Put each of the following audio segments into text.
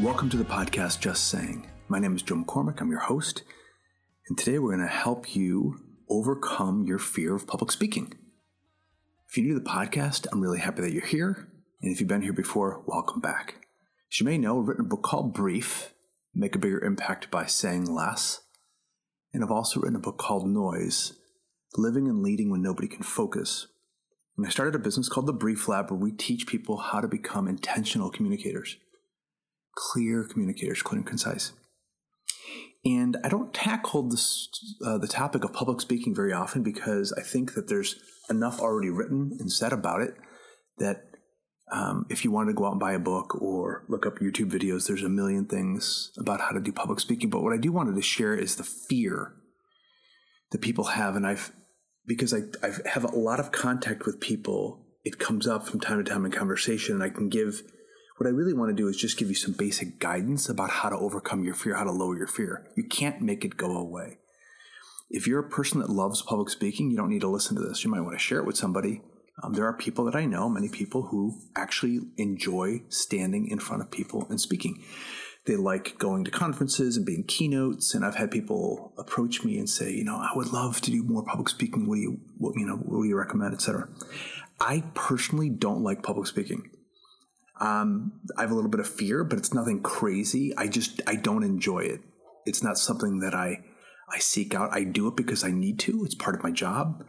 Welcome to the podcast Just Saying. My name is Joe McCormick. I'm your host. And today we're going to help you overcome your fear of public speaking. If you're new to the podcast, I'm really happy that you're here. And if you've been here before, welcome back. As you may know, I've written a book called Brief Make a Bigger Impact by Saying Less. And I've also written a book called Noise Living and Leading When Nobody Can Focus. And I started a business called the Brief Lab where we teach people how to become intentional communicators clear communicators, clear and concise. And I don't tackle this, uh, the topic of public speaking very often because I think that there's enough already written and said about it that um, if you want to go out and buy a book or look up YouTube videos, there's a million things about how to do public speaking. But what I do wanted to share is the fear that people have. And I've, because I, I have a lot of contact with people, it comes up from time to time in conversation, and I can give what I really want to do is just give you some basic guidance about how to overcome your fear, how to lower your fear. You can't make it go away. If you're a person that loves public speaking, you don't need to listen to this. You might want to share it with somebody. Um, there are people that I know, many people who actually enjoy standing in front of people and speaking. They like going to conferences and being keynotes. And I've had people approach me and say, you know, I would love to do more public speaking. What do you, what, you know, what do you recommend, etc. I personally don't like public speaking. Um, I have a little bit of fear, but it's nothing crazy. I just I don't enjoy it. It's not something that I I seek out. I do it because I need to. It's part of my job.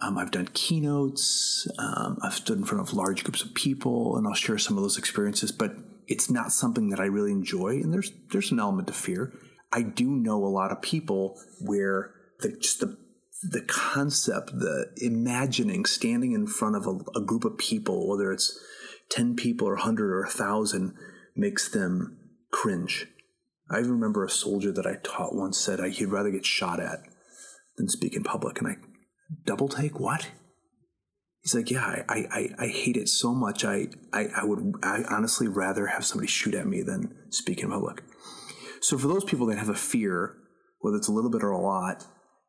Um, I've done keynotes. Um, I've stood in front of large groups of people, and I'll share some of those experiences. But it's not something that I really enjoy, and there's there's an element of fear. I do know a lot of people where the, just the the concept, the imagining standing in front of a, a group of people, whether it's 10 people or 100 or 1,000 makes them cringe. I remember a soldier that I taught once said he'd rather get shot at than speak in public. And I, double take, what? He's like, yeah, I, I, I hate it so much. I, I, I would I honestly rather have somebody shoot at me than speak in public. So for those people that have a fear, whether it's a little bit or a lot,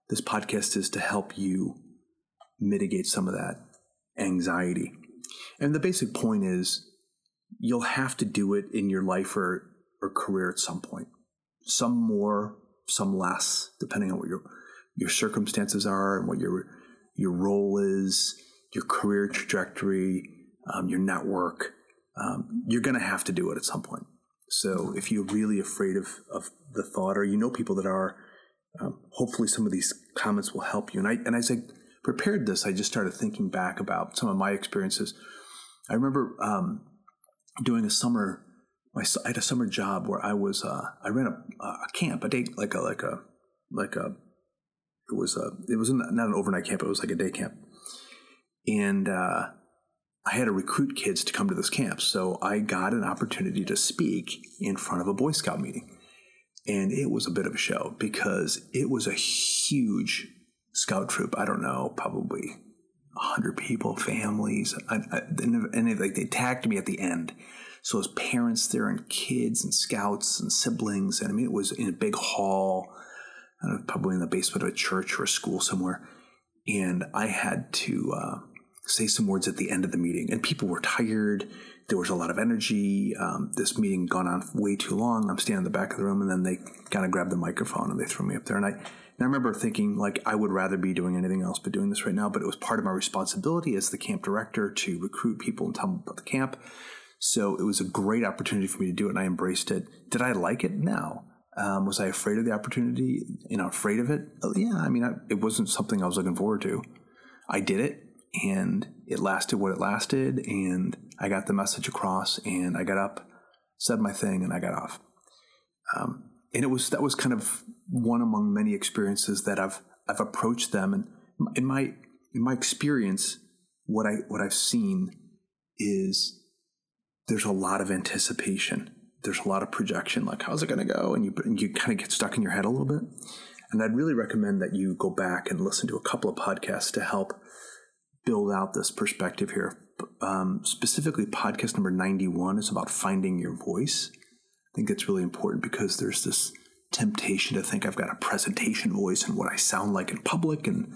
this podcast is to help you mitigate some of that anxiety. And the basic point is you'll have to do it in your life or, or career at some point. Some more, some less, depending on what your your circumstances are and what your your role is, your career trajectory, um, your network. Um, you're going to have to do it at some point. So if you're really afraid of, of the thought, or you know people that are, um, hopefully some of these comments will help you. And I and I prepared this, I just started thinking back about some of my experiences I remember um, doing a summer. I had a summer job where I was. Uh, I ran a, a camp, a day like a like a like a. It was a. It was not an overnight camp. It was like a day camp, and uh, I had to recruit kids to come to this camp. So I got an opportunity to speak in front of a Boy Scout meeting, and it was a bit of a show because it was a huge scout troop. I don't know, probably hundred people, families, I, I, and, and like they tagged me at the end. So as parents there and kids and scouts and siblings, and I mean it was in a big hall, know, probably in the basement of a church or a school somewhere, and I had to uh, say some words at the end of the meeting, and people were tired. There was a lot of energy. Um, this meeting gone on way too long. I'm standing in the back of the room, and then they kind of grabbed the microphone and they threw me up there, and I I remember thinking, like, I would rather be doing anything else but doing this right now. But it was part of my responsibility as the camp director to recruit people and tell them about the camp. So it was a great opportunity for me to do it, and I embraced it. Did I like it? No. Um, was I afraid of the opportunity? You know, afraid of it? Oh, yeah. I mean, I, it wasn't something I was looking forward to. I did it, and it lasted what it lasted, and I got the message across, and I got up, said my thing, and I got off. Um, and it was that was kind of one among many experiences that I've I've approached them, and in my in my experience, what I what I've seen is there's a lot of anticipation. There's a lot of projection, like how's it going to go, and you and you kind of get stuck in your head a little bit. And I'd really recommend that you go back and listen to a couple of podcasts to help build out this perspective here. Um, specifically, podcast number 91 is about finding your voice. I think it's really important because there's this temptation to think I've got a presentation voice and what I sound like in public and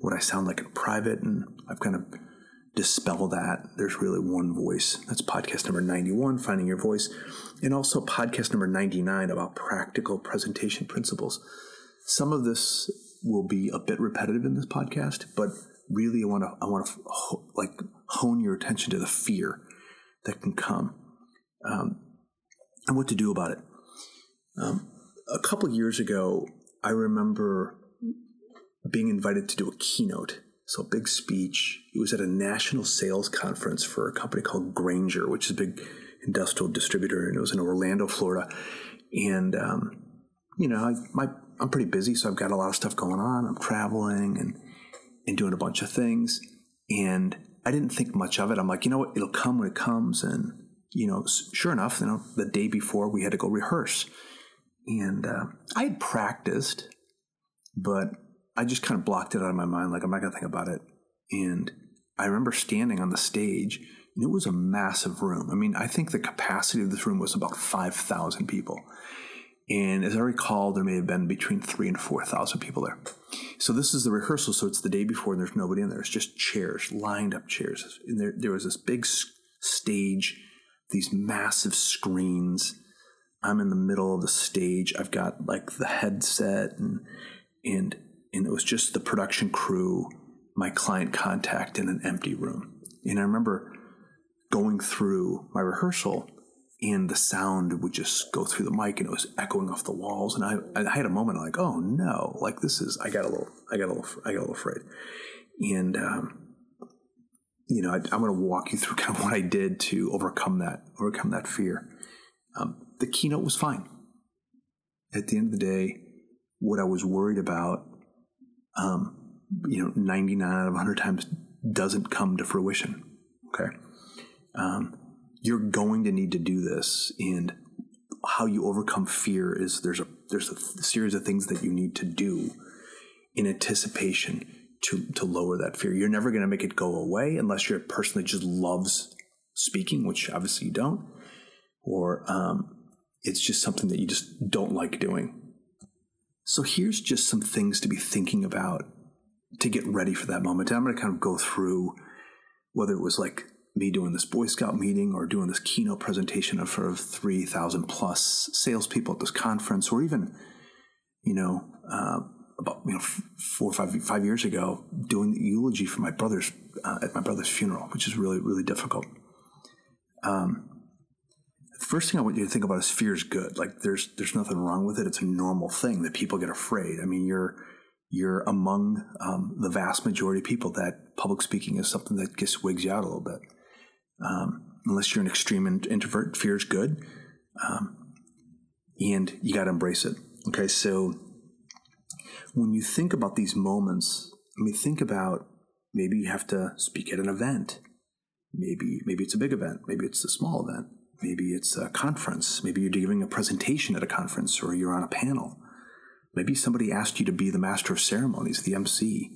what I sound like in private. And I've kind of dispelled that, there's really one voice. That's podcast number 91, Finding Your Voice, and also podcast number 99 about practical presentation principles. Some of this will be a bit repetitive in this podcast, but really I want to I want to like hone your attention to the fear that can come um, and what to do about it. Um, a couple years ago, I remember being invited to do a keynote, so a big speech. It was at a national sales conference for a company called Grainger, which is a big industrial distributor, and it was in Orlando, Florida. And um, you know, I, my I'm pretty busy, so I've got a lot of stuff going on. I'm traveling and and doing a bunch of things, and I didn't think much of it. I'm like, you know what, it'll come when it comes, and you know, sure enough, you know, the day before we had to go rehearse, and uh, I had practiced, but I just kind of blocked it out of my mind. Like I'm not to think about it. And I remember standing on the stage, and it was a massive room. I mean, I think the capacity of this room was about five thousand people. And as I recall, there may have been between three and 4,000 people there. So this is the rehearsal. So it's the day before and there's nobody in there. It's just chairs, lined up chairs. And there, there was this big stage, these massive screens. I'm in the middle of the stage. I've got like the headset and, and, and it was just the production crew, my client contact in an empty room. And I remember going through my rehearsal and the sound would just go through the mic and it was echoing off the walls and I, I had a moment like oh no like this is I got a little I got a little I got a little afraid and um, you know I, am going to walk you through kind of what I did to overcome that overcome that fear um, the keynote was fine. At the end of the day what I was worried about um, you know 99 out of 100 times doesn't come to fruition okay? Um, you're going to need to do this and how you overcome fear is there's a there's a series of things that you need to do in anticipation to to lower that fear. You're never going to make it go away unless you're a person that just loves speaking which obviously you don't or um, it's just something that you just don't like doing so here's just some things to be thinking about to get ready for that moment i'm going to kind of go through whether it was like me doing this Boy Scout meeting or doing this keynote presentation of sort of 3,000 plus salespeople at this conference, or even, you know, uh, about you know four or five five years ago, doing the eulogy for my brother's uh, at my brother's funeral, which is really really difficult. Um, first thing I want you to think about is fear is good. Like there's there's nothing wrong with it. It's a normal thing that people get afraid. I mean, you're you're among um, the vast majority of people that public speaking is something that gets wigs you out a little bit um, unless you're an extreme introvert. Fear is good, um, and you got to embrace it. Okay, so when you think about these moments, I mean, think about maybe you have to speak at an event. Maybe maybe it's a big event. Maybe it's a small event. Maybe it's a conference. Maybe you're giving a presentation at a conference, or you're on a panel. Maybe somebody asked you to be the master of ceremonies, the MC.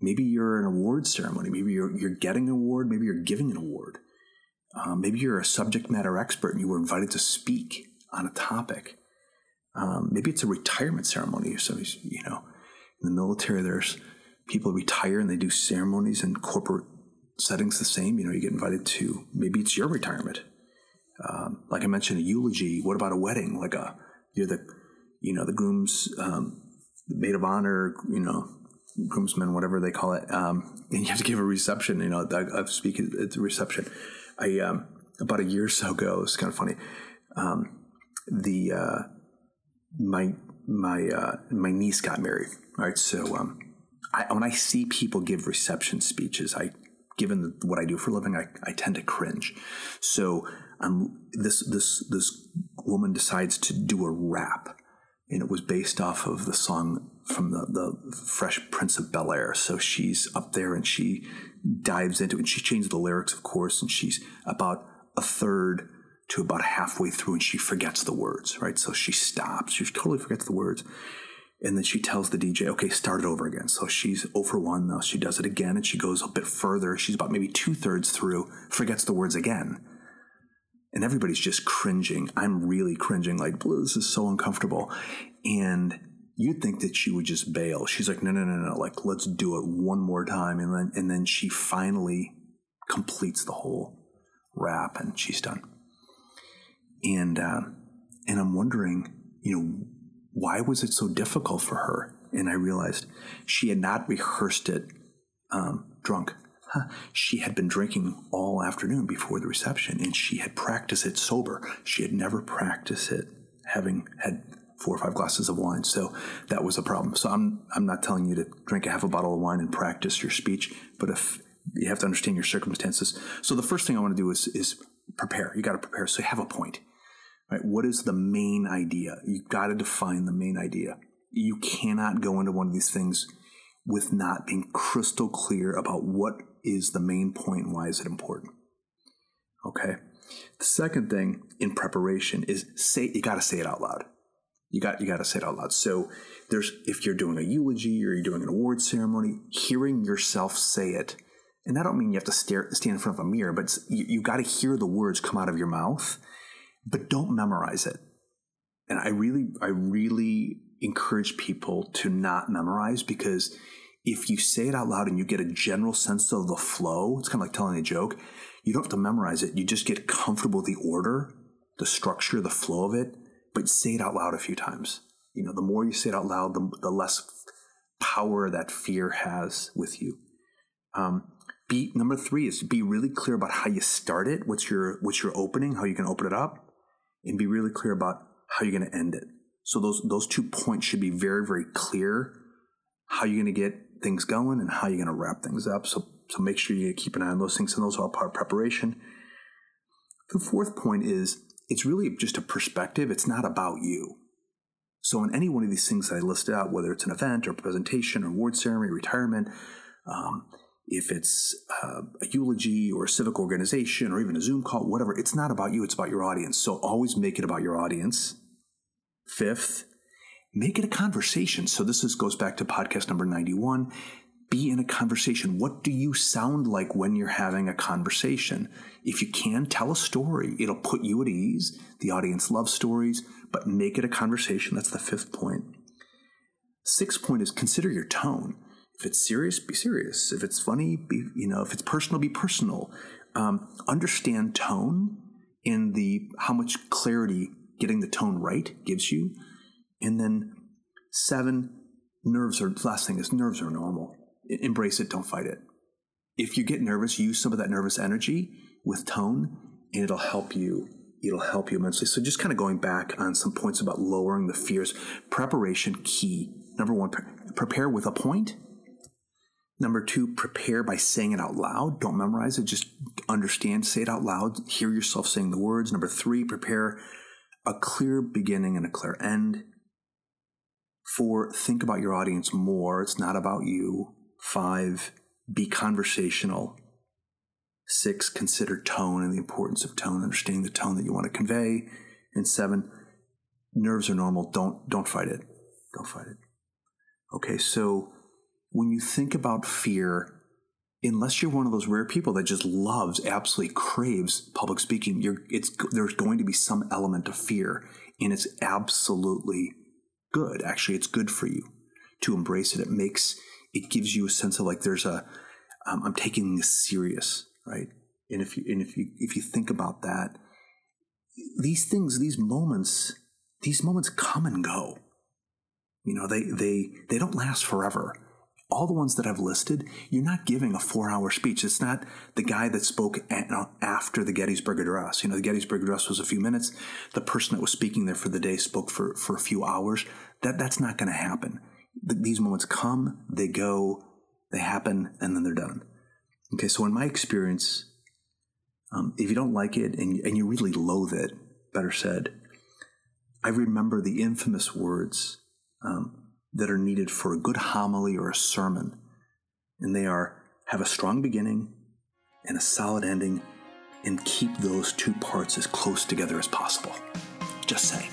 Maybe you're an award ceremony. Maybe you're, you're getting an award. Maybe you're giving an award. Um, maybe you're a subject matter expert and you were invited to speak on a topic. Um, maybe it's a retirement ceremony. So, you know, in the military, there's people retire and they do ceremonies in corporate settings the same. You know, you get invited to, maybe it's your retirement. Um, like I mentioned, a eulogy. What about a wedding? Like a, you're the, you know, the groom's um, maid of honor, you know, groomsmen, whatever they call it, um, and you have to give a reception. You know, I, I speak at the reception. I um, about a year or so ago. It's kind of funny. Um, the uh, my my uh, my niece got married. Right, so um, I, when I see people give reception speeches, I given what I do for a living, I, I tend to cringe. So um, this this this woman decides to do a rap, and it was based off of the song from the, the Fresh Prince of Bel Air. So she's up there and she dives into it. And she changes the lyrics, of course, and she's about a third to about halfway through and she forgets the words, right? So she stops. She totally forgets the words. And then she tells the DJ, okay, start it over again. So she's over one. Now she does it again and she goes a bit further. She's about maybe two thirds through, forgets the words again. And everybody's just cringing. I'm really cringing, like, this is so uncomfortable. And you'd think that she would just bail. She's like, no, no, no, no, like let's do it one more time, and then and then she finally completes the whole rap, and she's done. And uh, and I'm wondering, you know, why was it so difficult for her? And I realized she had not rehearsed it um, drunk. Huh. She had been drinking all afternoon before the reception, and she had practiced it sober. She had never practiced it having had four or five glasses of wine. So that was a problem. So I'm I'm not telling you to drink a half a bottle of wine and practice your speech, but if you have to understand your circumstances. So the first thing I want to do is is prepare. You got to prepare. So you have a point. Right? What is the main idea? You've got to define the main idea. You cannot go into one of these things with not being crystal clear about what is the main point and why is it important. Okay. The second thing in preparation is say you got to say it out loud. You got you got to say it out loud. So there's if you're doing a eulogy or you're doing an award ceremony, hearing yourself say it, and I don't mean you have to stare, stand in front of a mirror, but you, you got to hear the words come out of your mouth, but don't memorize it. And I really I really encourage people to not memorize because if you say it out loud and you get a general sense of the flow, it's kind of like telling a joke. You don't have to memorize it. You just get comfortable with the order, the structure, the flow of it but say it out loud a few times. You know, the more you say it out loud, the, the less power that fear has with you. Um, be number three is be really clear about how you start it. What's your what's your opening? How you can open it up, and be really clear about how you're going to end it. So those those two points should be very very clear. How you're going to get things going and how you're going to wrap things up. So so make sure you keep an eye on those things, and those are all part of preparation. The fourth point is it's really just a perspective. It's not about you. So, in any one of these things that I listed out, whether it's an event or presentation or award ceremony, retirement, um, if it's uh, a eulogy or a civic organization or even a Zoom call, whatever, it's not about you, it's about your audience. So, always make it about your audience. Fifth, make it a conversation. So, this is, goes back to podcast number 91 be in a conversation. What do you sound like when you're having a conversation? If you can, tell a story. It'll put you at ease. The audience loves stories, but make it a conversation. That's the fifth point. Sixth point is consider your tone. If it's serious, be serious. If it's funny, be you know. If it's personal, be personal. Um, understand tone and the how much clarity getting the tone right gives you. And then seven, nerves are last thing is nerves are normal embrace it, don't fight it. If you get nervous, use some of that nervous energy with tone, and it'll help you. It'll help you immensely. So, just kind of going back on some points about lowering the fears. Preparation key. Number one, pre- prepare with a point. Number two, prepare by saying it out loud. Don't memorize it. Just understand. Say it out loud. Hear yourself saying the words. Number three, prepare a clear beginning and a clear end. Four, think about your audience more. It's not about you. Five, be conversational. Six, consider tone and the importance of tone, understanding the tone that you want to convey. And seven, nerves are normal. Don't don't fight it. Don't fight it. Okay, so when you think about fear, unless you're one of those rare people that just loves, absolutely craves public speaking, there's going to be some element of fear, and it's absolutely good. Actually, it's good for you to embrace it. It makes it gives you a sense of like there's a um, I'm taking this serious, right? And if you and if you if you think about that, these things, these moments, these moments come and go. You know, they they they don't last forever. All the ones that I've listed, you're not giving a four-hour speech. It's not the guy that spoke after the Gettysburg Address. You know, the Gettysburg Address was a few minutes. The person that was speaking there for the day spoke for for a few hours. That that's not going to happen these moments come, they go, they happen, and then they're done. Okay, so in my experience, um, if you don't like it and, and you really loathe it, better said, I remember the infamous words um, that are needed for a good homily or a sermon, and they are have a strong beginning and a solid ending, and keep those two parts as close together as possible. Just saying.